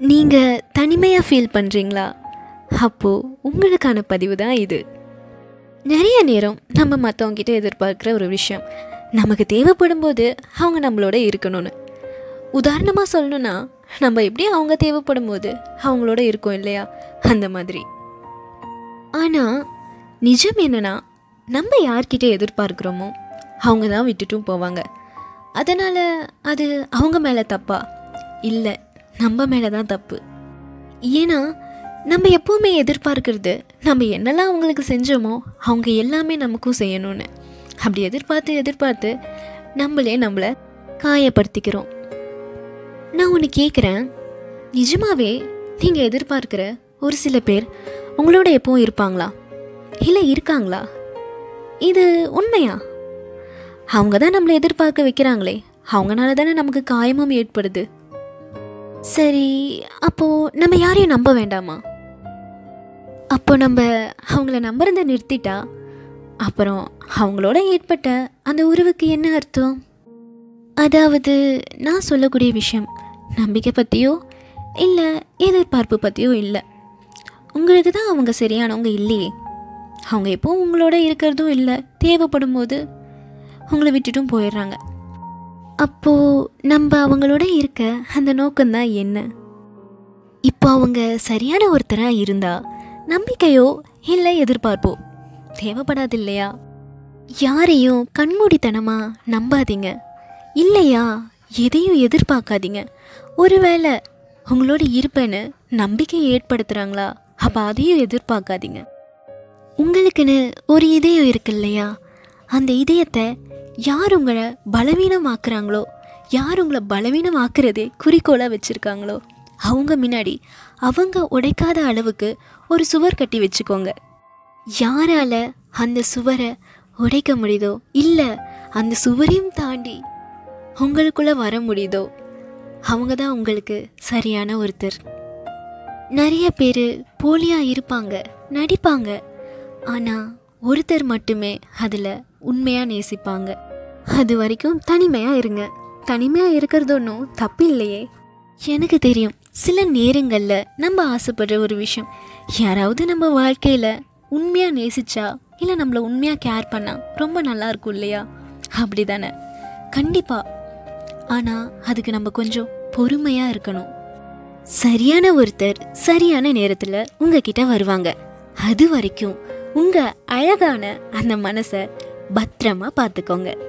நீங்கள் தனிமையாக ஃபீல் பண்ணுறீங்களா அப்போது உங்களுக்கான பதிவு தான் இது. நிறைய நேரம் நம்ம மற்றவங்கிட்ட எதிர்பார்க்குற ஒரு விஷயம். நமக்கு தேவைப்படும் போது அவங்க நம்மளோட இருக்கணும்னு. உதாரணமாக சொல்லணும்னா நம்ம எப்படி அவங்க தேவைப்படும் போது அவங்களோட இருக்கோம் இல்லையா? அந்த மாதிரி. ஆனால் நிஜம் என்னென்னா நம்ம யார்கிட்ட எதிர்பார்க்குறோமோ அவங்க தான் விட்டுட்டும் போவாங்க. அதனால் அது அவங்க மேலே தப்பா? இல்லை நம்ம மேலே தான் தப்பு. ஏன்னா நம்ம எப்போவுமே எதிர்பார்க்கறது நம்ம என்னெல்லாம் அவங்களுக்கு செஞ்சோமோ அவங்க எல்லாமே நமக்கும் செய்யணும்னு. அப்படி எதிர்பார்த்து எதிர்பார்த்து நம்மளே நம்மளை காயப்படுத்திக்கிறோம். நான் ஒன்று கேட்குறேன் நிஜமாவே நீங்கள் எதிர்பார்க்குற ஒரு சில பேர் உங்களோட எப்பவும் இருப்பாங்களா? இல்லை இருக்காங்களா? இது உண்மையா? அவங்க தான் நம்மளை எதிர்பார்க்க வைக்கிறாங்களே. அவங்கனால தானே நமக்கு காயமும் ஏற்படுது. சரி அப்போது நம்ம யாரையும் நம்ப வேண்டாமா? அப்போ நம்ம அவங்கள நம்புறதை நிறுத்திட்டா அப்புறம் அவங்களோட ஏற்பட்ட அந்த உறவுக்கு என்ன அர்த்தம்? அதாவது நான் சொல்லக்கூடிய விஷயம் நம்பிக்கை பற்றியோ இல்லை எதிர்பார்ப்பு பற்றியோ இல்லை. உங்களுக்கு தான் அவங்க சரியானவங்க இல்லையே. அவங்க எப்போ உங்களோட இருக்கிறதும் இல்லை தேவைப்படும் போது உங்களை விட்டுட்டும் போயிடுறாங்க. அப்போது நம்ம அவங்களோட இருக்க அந்த நோக்கம்தான் என்ன? இப்போ அவங்க சரியான ஒருத்தராக இருந்தால் நம்பிக்கையோ இல்லை எதிர்பார்ப்போ தேவைப்படாது இல்லையா யாரையும் கண்மூடித்தனமாக நம்பாதீங்க. இல்லையா எதையும் எதிர்பார்க்காதீங்க. ஒருவேளை உங்களோட இருப்பேன்னு நம்பிக்கை ஏற்படுத்துகிறாங்களா அப்போ அதையும் எதிர்பார்க்காதீங்க. உங்களுக்குன்னு ஒரு இதயம் இருக்கு இல்லையா? அந்த இதயத்தை யார் உங்களை பலவீனமாக்குறாங்களோ? யார் உங்களை பலவீனமாக்குறதே குறிக்கோளாக வச்சுருக்காங்களோ? அவங்க முன்னாடி அவங்க உடைக்காத அளவுக்கு ஒரு சுவர் கட்டி வச்சுக்கோங்க. யாரால் அந்த சுவரை உடைக்க முடியுதோ? இல்லை அந்த சுவரையும் தாண்டி உங்களுக்குள்ளே வர முடியுதோ? அவங்க தான் உங்களுக்கு சரியான ஒருத்தர். நிறைய பேர் போலியாக இருப்பாங்க நடிப்பாங்க. ஆனால் ஒருத்தர் மட்டுமே அதில் உண்மையாக நேசிப்பாங்க. அது வரைக்கும் தனிமையாக இருங்க. தனிமையாக இருக்கிறது ஒன்றும் தப்பு இல்லையே எனக்கு தெரியும் சில நேரங்களில் நம்ம ஆசைப்படுற ஒரு விஷயம் யாராவது நம்ம வாழ்க்கையில் உண்மையாக நேசிச்சா இல்லை நம்மளை உண்மையாக கேர் பண்ணால் ரொம்ப நல்லா இருக்கும் இல்லையா? அப்படி தானே கண்டிப்பாக ஆனால் அதுக்கு நம்ம கொஞ்சம் பொறுமையாக இருக்கணும். சரியான ஒருத்தர் சரியான நேரத்தில் உங்ககிட்ட வருவாங்க. அது வரைக்கும் உங்கள் அழகான அந்த மனசை பத்திரமா பார்த்துக்கோங்க.